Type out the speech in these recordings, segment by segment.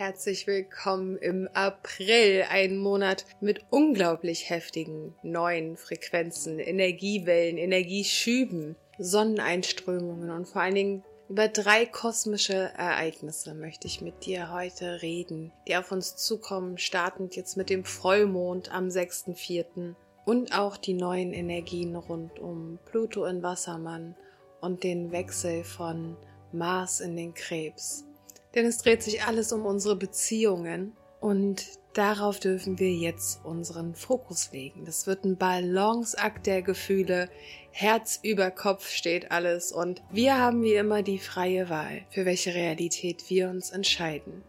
herzlich willkommen im April, ein Monat mit unglaublich heftigen neuen Frequenzen, Energiewellen, Energieschüben, Sonneneinströmungen und vor allen Dingen über drei kosmische Ereignisse möchte ich mit dir heute reden, die auf uns zukommen, startend jetzt mit dem Vollmond am 6.4. und auch die neuen Energien rund um Pluto in Wassermann und den Wechsel von Mars in den Krebs. Denn es dreht sich alles um unsere Beziehungen und darauf dürfen wir jetzt unseren Fokus legen. Das wird ein Balanceakt der Gefühle. Herz über Kopf steht alles und wir haben wie immer die freie Wahl, für welche Realität wir uns entscheiden.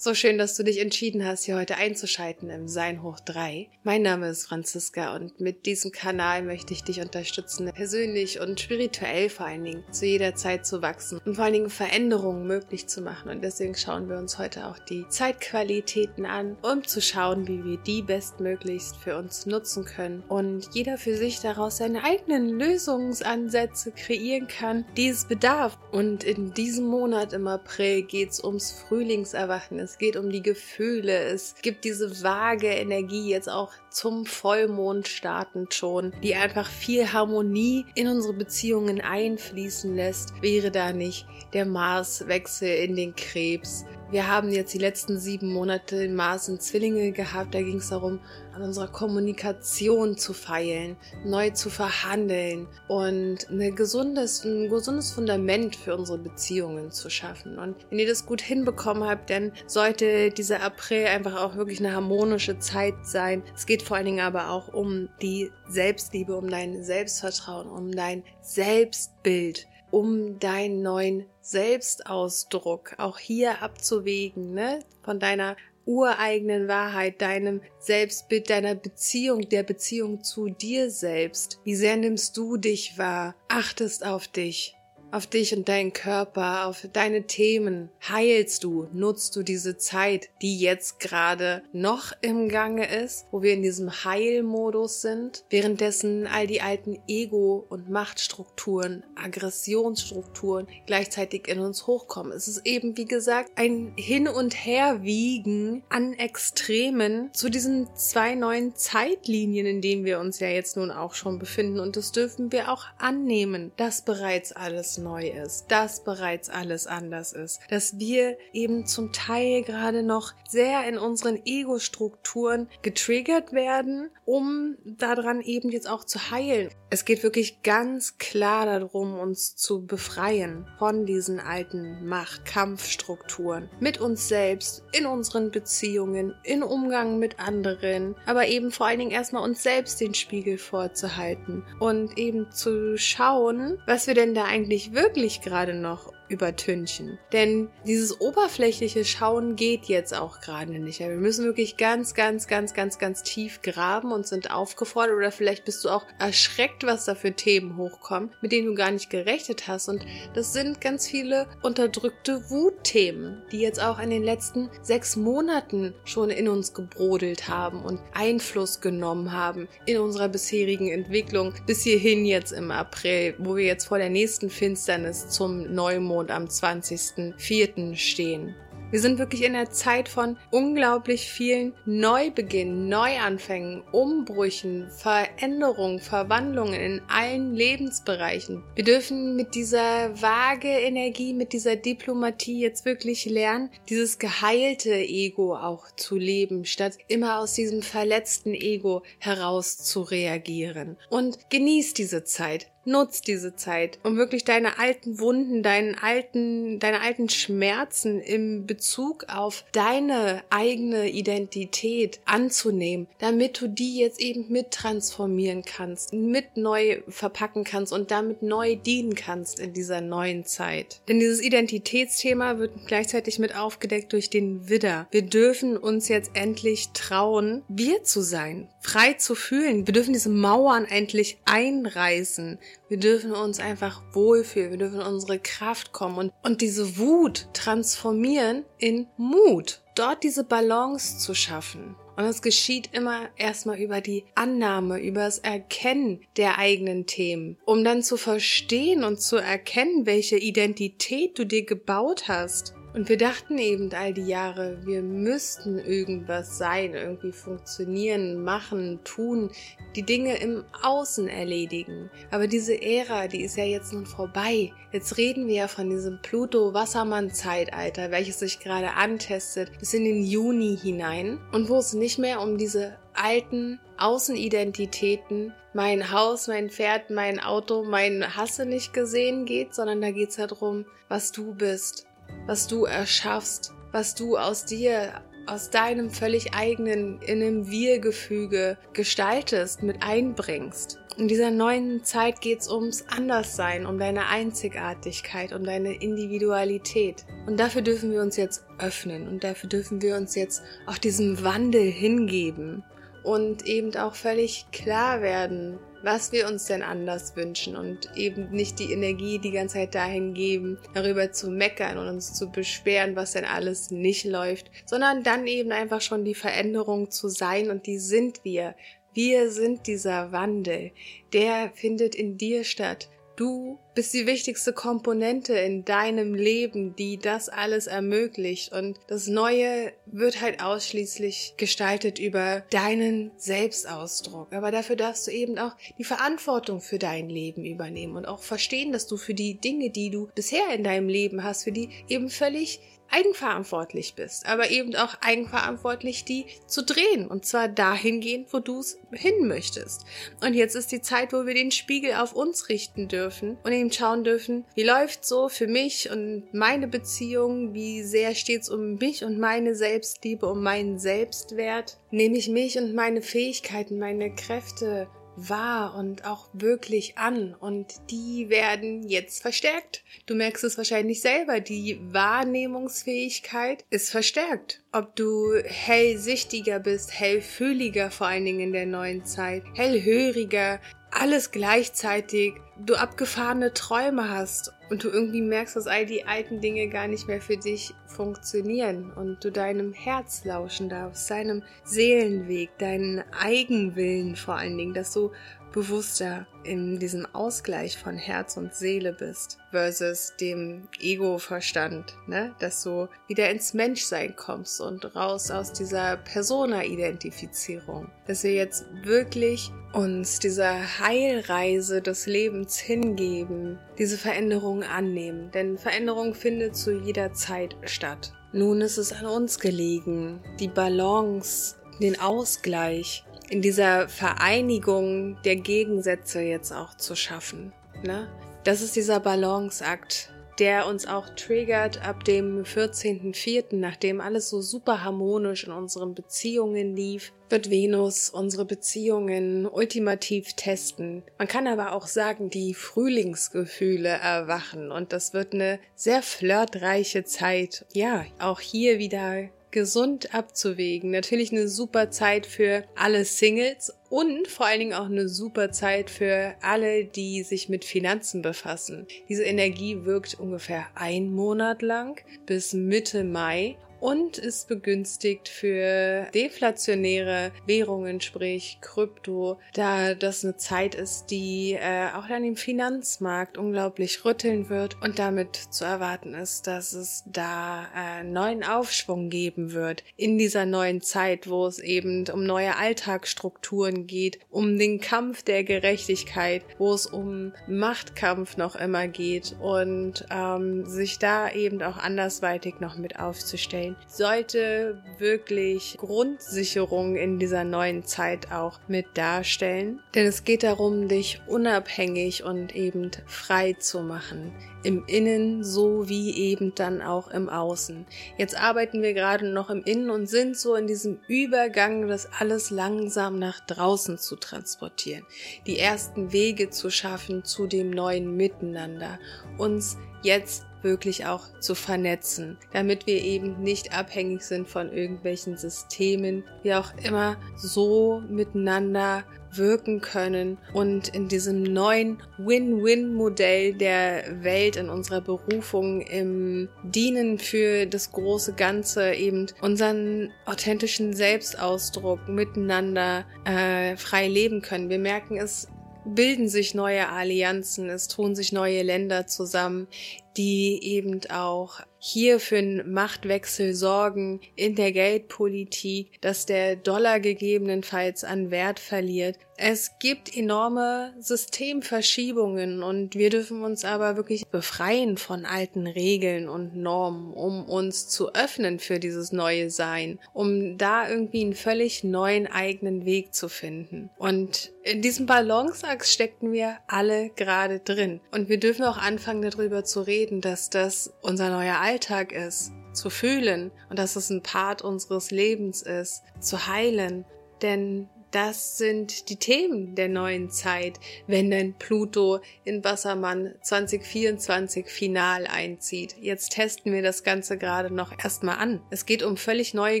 So schön, dass du dich entschieden hast, hier heute einzuschalten im Sein hoch 3. Mein Name ist Franziska und mit diesem Kanal möchte ich dich unterstützen, persönlich und spirituell vor allen Dingen zu jeder Zeit zu wachsen und vor allen Dingen Veränderungen möglich zu machen. Und deswegen schauen wir uns heute auch die Zeitqualitäten an, um zu schauen, wie wir die bestmöglichst für uns nutzen können und jeder für sich daraus seine eigenen Lösungsansätze kreieren kann, die es bedarf. Und in diesem Monat im April geht es ums Frühlingserwachen es geht um die Gefühle, es gibt diese vage Energie jetzt auch zum Vollmond startend schon, die einfach viel Harmonie in unsere Beziehungen einfließen lässt. Wäre da nicht der Marswechsel in den Krebs, wir haben jetzt die letzten sieben Monate in Mars und Zwillinge gehabt. Da ging es darum, an unserer Kommunikation zu feilen, neu zu verhandeln und ein gesundes, ein gesundes Fundament für unsere Beziehungen zu schaffen. Und wenn ihr das gut hinbekommen habt, dann sollte dieser April einfach auch wirklich eine harmonische Zeit sein. Es geht vor allen Dingen aber auch um die Selbstliebe, um dein Selbstvertrauen, um dein Selbstbild um deinen neuen Selbstausdruck auch hier abzuwägen, ne? Von deiner ureigenen Wahrheit, deinem Selbstbild, deiner Beziehung, der Beziehung zu dir selbst. Wie sehr nimmst du dich wahr? Achtest auf dich auf dich und deinen Körper, auf deine Themen. Heilst du, nutzt du diese Zeit, die jetzt gerade noch im Gange ist, wo wir in diesem Heilmodus sind, währenddessen all die alten Ego- und Machtstrukturen, Aggressionsstrukturen gleichzeitig in uns hochkommen. Es ist eben, wie gesagt, ein Hin- und Herwiegen an Extremen zu diesen zwei neuen Zeitlinien, in denen wir uns ja jetzt nun auch schon befinden. Und das dürfen wir auch annehmen, dass bereits alles neu ist, dass bereits alles anders ist, dass wir eben zum Teil gerade noch sehr in unseren Ego-Strukturen getriggert werden, um daran eben jetzt auch zu heilen. Es geht wirklich ganz klar darum, uns zu befreien von diesen alten Macht-Kampfstrukturen mit uns selbst, in unseren Beziehungen, in Umgang mit anderen, aber eben vor allen Dingen erstmal uns selbst den Spiegel vorzuhalten und eben zu schauen, was wir denn da eigentlich wirklich gerade noch übertünchen. Denn dieses oberflächliche Schauen geht jetzt auch gerade nicht. Wir müssen wirklich ganz, ganz, ganz, ganz, ganz tief graben und sind aufgefordert oder vielleicht bist du auch erschreckt, was da für Themen hochkommen, mit denen du gar nicht gerechnet hast. Und das sind ganz viele unterdrückte Wutthemen, die jetzt auch in den letzten sechs Monaten schon in uns gebrodelt haben und Einfluss genommen haben in unserer bisherigen Entwicklung bis hierhin jetzt im April, wo wir jetzt vor der nächsten Finsternis zum Neumond Vollmond am 20.04. stehen. Wir sind wirklich in der Zeit von unglaublich vielen Neubeginnen, Neuanfängen, Umbrüchen, Veränderungen, Verwandlungen in allen Lebensbereichen. Wir dürfen mit dieser vage Energie, mit dieser Diplomatie jetzt wirklich lernen, dieses geheilte Ego auch zu leben, statt immer aus diesem verletzten Ego heraus zu reagieren. Und genießt diese Zeit. Nutz diese Zeit, um wirklich deine alten Wunden, deinen alten, deine alten Schmerzen im Bezug auf deine eigene Identität anzunehmen, damit du die jetzt eben mit transformieren kannst, mit neu verpacken kannst und damit neu dienen kannst in dieser neuen Zeit. Denn dieses Identitätsthema wird gleichzeitig mit aufgedeckt durch den Widder. Wir dürfen uns jetzt endlich trauen, wir zu sein, frei zu fühlen. Wir dürfen diese Mauern endlich einreißen. Wir dürfen uns einfach wohlfühlen, wir dürfen unsere Kraft kommen und, und diese Wut transformieren in Mut. Dort diese Balance zu schaffen. Und es geschieht immer erstmal über die Annahme, über das Erkennen der eigenen Themen, um dann zu verstehen und zu erkennen, welche Identität du dir gebaut hast Und wir dachten eben all die Jahre, wir müssten irgendwas sein, irgendwie funktionieren, machen, tun, die Dinge im Außen erledigen. Aber diese Ära, die ist ja jetzt nun vorbei. Jetzt reden wir ja von diesem Pluto-Wassermann-Zeitalter, welches sich gerade antestet, bis in den Juni hinein und wo es nicht mehr um diese alten Außenidentitäten, mein Haus, mein Pferd, mein Auto, mein Hasse nicht gesehen geht, sondern da geht's ja darum, was du bist, was du erschaffst, was du aus dir, aus deinem völlig eigenen, in einem Wir-Gefüge gestaltest, mit einbringst. In dieser neuen Zeit geht's ums Anderssein, um deine Einzigartigkeit, um deine Individualität. Und dafür dürfen wir uns jetzt öffnen und dafür dürfen wir uns jetzt auch diesem Wandel hingeben und eben auch völlig klar werden, was wir uns denn anders wünschen und eben nicht die Energie die ganze Zeit dahin geben, darüber zu meckern und uns zu beschweren, was denn alles nicht läuft, sondern dann eben einfach schon die Veränderung zu sein und die sind wir. Wir sind dieser Wandel, der findet in dir statt. Du bist die wichtigste Komponente in deinem Leben, die das alles ermöglicht. Und das Neue wird halt ausschließlich gestaltet über deinen Selbstausdruck. Aber dafür darfst du eben auch die Verantwortung für dein Leben übernehmen und auch verstehen, dass du für die Dinge, die du bisher in deinem Leben hast, für die eben völlig eigenverantwortlich bist, aber eben auch eigenverantwortlich die zu drehen und zwar dahingehend, wo du es hin möchtest. Und jetzt ist die Zeit, wo wir den Spiegel auf uns richten dürfen und eben schauen dürfen, wie läuft so für mich und meine Beziehung, wie sehr steht's um mich und meine Selbstliebe, um meinen Selbstwert. Nehme ich mich und meine Fähigkeiten, meine Kräfte wahr und auch wirklich an und die werden jetzt verstärkt. Du merkst es wahrscheinlich selber, die Wahrnehmungsfähigkeit ist verstärkt. Ob du hellsichtiger bist, hellfühliger vor allen Dingen in der neuen Zeit, hellhöriger, alles gleichzeitig, du abgefahrene Träume hast und du irgendwie merkst, dass all die alten Dinge gar nicht mehr für dich funktionieren und du deinem Herz lauschen darfst, deinem Seelenweg, deinen Eigenwillen vor allen Dingen, dass du bewusster in diesem Ausgleich von Herz und Seele bist versus dem Ego-Verstand, ne? dass du wieder ins Menschsein kommst und raus aus dieser Persona-Identifizierung, dass wir jetzt wirklich uns dieser Heilreise des Lebens hingeben, diese Veränderung annehmen, denn Veränderung findet zu jeder Zeit statt. Nun ist es an uns gelegen, die Balance, den Ausgleich in dieser Vereinigung der Gegensätze jetzt auch zu schaffen. Ne? Das ist dieser Balanceakt, der uns auch triggert ab dem 14.04., nachdem alles so super harmonisch in unseren Beziehungen lief, wird Venus unsere Beziehungen ultimativ testen. Man kann aber auch sagen, die Frühlingsgefühle erwachen und das wird eine sehr flirtreiche Zeit. Ja, auch hier wieder gesund abzuwägen. Natürlich eine super Zeit für alle Singles und vor allen Dingen auch eine super Zeit für alle, die sich mit Finanzen befassen. Diese Energie wirkt ungefähr ein Monat lang bis Mitte Mai und ist begünstigt für deflationäre Währungen, sprich Krypto, da das eine Zeit ist, die äh, auch dann im Finanzmarkt unglaublich rütteln wird und damit zu erwarten ist, dass es da äh, neuen Aufschwung geben wird in dieser neuen Zeit, wo es eben um neue Alltagsstrukturen geht, um den Kampf der Gerechtigkeit, wo es um Machtkampf noch immer geht und ähm, sich da eben auch andersweitig noch mit aufzustellen sein, sollte wirklich Grundsicherung in dieser neuen Zeit auch mit darstellen. Denn es geht darum, dich unabhängig und eben frei zu machen. Im Innen so wie eben dann auch im Außen. Jetzt arbeiten wir gerade noch im Innen und sind so in diesem Übergang, das alles langsam nach draußen zu transportieren. Die ersten Wege zu schaffen zu dem neuen Miteinander. Uns jetzt wirklich auch zu vernetzen, damit wir eben nicht abhängig sind von irgendwelchen Systemen, wir auch immer so miteinander wirken können und in diesem neuen Win-Win-Modell der Welt, in unserer Berufung, im Dienen für das große Ganze eben unseren authentischen Selbstausdruck miteinander äh, frei leben können. Wir merken es bilden sich neue Allianzen, es tun sich neue Länder zusammen, die eben auch hier für einen Machtwechsel sorgen in der Geldpolitik, dass der Dollar gegebenenfalls an Wert verliert. Es gibt enorme Systemverschiebungen und wir dürfen uns aber wirklich befreien von alten Regeln und Normen, um uns zu öffnen für dieses neue Sein, um da irgendwie einen völlig neuen eigenen Weg zu finden. Und in diesem Balanceakt steckten wir alle gerade drin. Und wir dürfen auch anfangen darüber zu reden, dass das unser neuer Alltag ist, zu fühlen und dass es ein Part unseres Lebens ist, zu heilen. Denn das sind die Themen der neuen Zeit, wenn denn Pluto in Wassermann 2024 final einzieht. Jetzt testen wir das Ganze gerade noch erstmal an. Es geht um völlig neue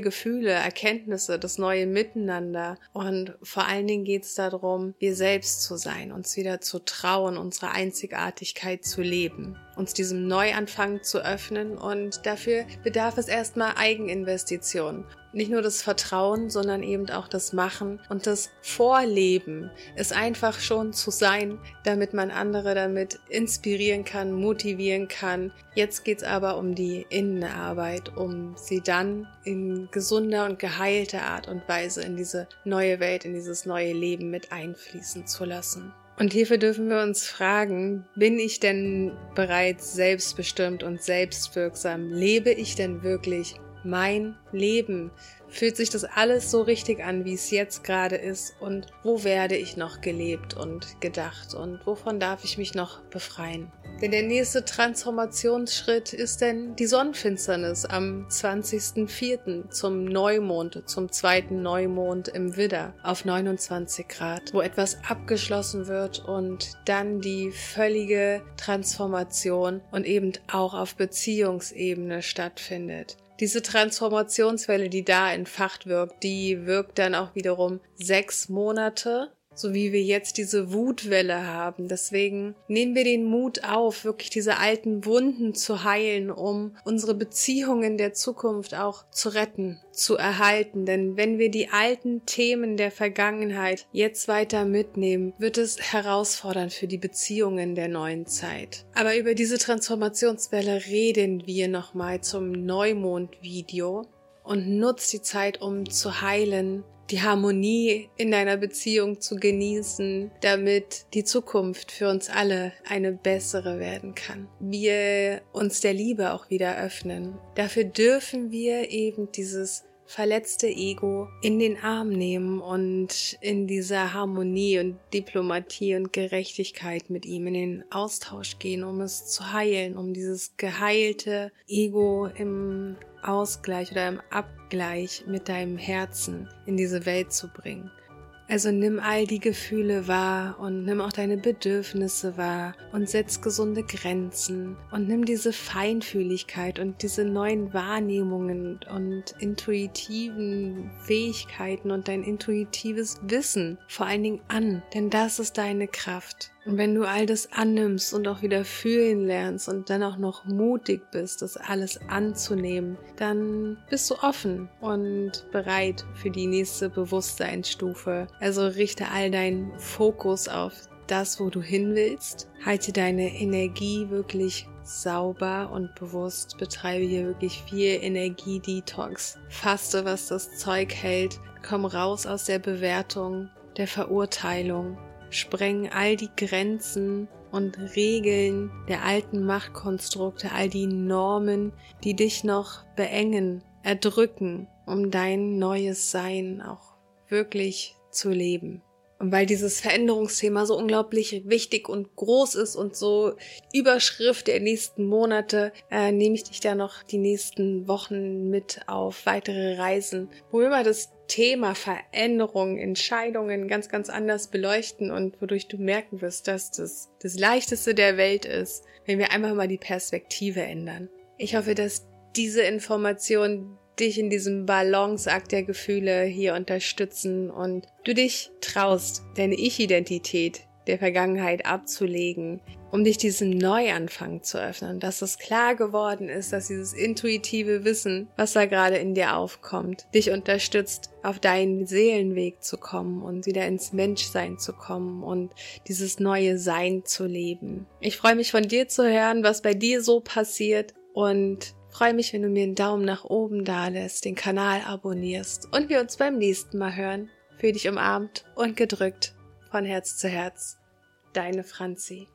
Gefühle, Erkenntnisse, das neue Miteinander und vor allen Dingen geht es darum, wir selbst zu sein, uns wieder zu trauen, unsere Einzigartigkeit zu leben uns diesem Neuanfang zu öffnen und dafür bedarf es erstmal Eigeninvestitionen. Nicht nur das Vertrauen, sondern eben auch das Machen und das Vorleben, es einfach schon zu sein, damit man andere damit inspirieren kann, motivieren kann. Jetzt geht's aber um die Innenarbeit, um sie dann in gesunder und geheilter Art und Weise in diese neue Welt, in dieses neue Leben mit einfließen zu lassen. Und hierfür dürfen wir uns fragen, bin ich denn bereits selbstbestimmt und selbstwirksam? Lebe ich denn wirklich mein Leben? Fühlt sich das alles so richtig an, wie es jetzt gerade ist? Und wo werde ich noch gelebt und gedacht? Und wovon darf ich mich noch befreien? Denn der nächste Transformationsschritt ist denn die Sonnenfinsternis am 20.04. zum Neumond, zum zweiten Neumond im Widder auf 29 Grad, wo etwas abgeschlossen wird und dann die völlige Transformation und eben auch auf Beziehungsebene stattfindet. Diese Transformationswelle, die da entfacht wirkt, die wirkt dann auch wiederum sechs Monate so wie wir jetzt diese Wutwelle haben. Deswegen nehmen wir den Mut auf, wirklich diese alten Wunden zu heilen, um unsere Beziehungen der Zukunft auch zu retten, zu erhalten. Denn wenn wir die alten Themen der Vergangenheit jetzt weiter mitnehmen, wird es herausfordernd für die Beziehungen der neuen Zeit. Aber über diese Transformationswelle reden wir nochmal zum Neumond-Video und nutzt die Zeit, um zu heilen, die Harmonie in deiner Beziehung zu genießen, damit die Zukunft für uns alle eine bessere werden kann. Wir uns der Liebe auch wieder öffnen. Dafür dürfen wir eben dieses verletzte Ego in den Arm nehmen und in dieser Harmonie und Diplomatie und Gerechtigkeit mit ihm in den Austausch gehen, um es zu heilen, um dieses geheilte Ego im Ausgleich oder im Abgleich mit deinem Herzen in diese Welt zu bringen. Also nimm all die Gefühle wahr und nimm auch deine Bedürfnisse wahr und setz gesunde Grenzen und nimm diese Feinfühligkeit und diese neuen Wahrnehmungen und intuitiven Fähigkeiten und dein intuitives Wissen vor allen Dingen an, denn das ist deine Kraft. Und wenn du all das annimmst und auch wieder fühlen lernst und dann auch noch mutig bist, das alles anzunehmen, dann bist du offen und bereit für die nächste Bewusstseinsstufe. Also richte all deinen Fokus auf das, wo du hin willst. Halte deine Energie wirklich sauber und bewusst. Betreibe hier wirklich viel Energie-Detox. Faste, was das Zeug hält. Komm raus aus der Bewertung, der Verurteilung sprengen all die Grenzen und Regeln der alten Machtkonstrukte, all die Normen, die dich noch beengen, erdrücken, um dein neues Sein auch wirklich zu leben. Und weil dieses Veränderungsthema so unglaublich wichtig und groß ist und so Überschrift der nächsten Monate, äh, nehme ich dich da noch die nächsten Wochen mit auf weitere Reisen, wo mal das Thema Veränderung, Entscheidungen ganz, ganz anders beleuchten und wodurch du merken wirst, dass das das Leichteste der Welt ist, wenn wir einfach mal die Perspektive ändern. Ich hoffe, dass diese Informationen dich in diesem Balanceakt der Gefühle hier unterstützen und du dich traust, deine Ich-Identität der Vergangenheit abzulegen, um dich diesem Neuanfang zu öffnen, dass es klar geworden ist, dass dieses intuitive Wissen, was da gerade in dir aufkommt, dich unterstützt, auf deinen Seelenweg zu kommen und wieder ins Menschsein zu kommen und dieses neue Sein zu leben. Ich freue mich von dir zu hören, was bei dir so passiert und freue mich, wenn du mir einen Daumen nach oben da lässt, den Kanal abonnierst und wir uns beim nächsten Mal hören. Für dich umarmt und gedrückt von Herz zu Herz. Deine Franzi.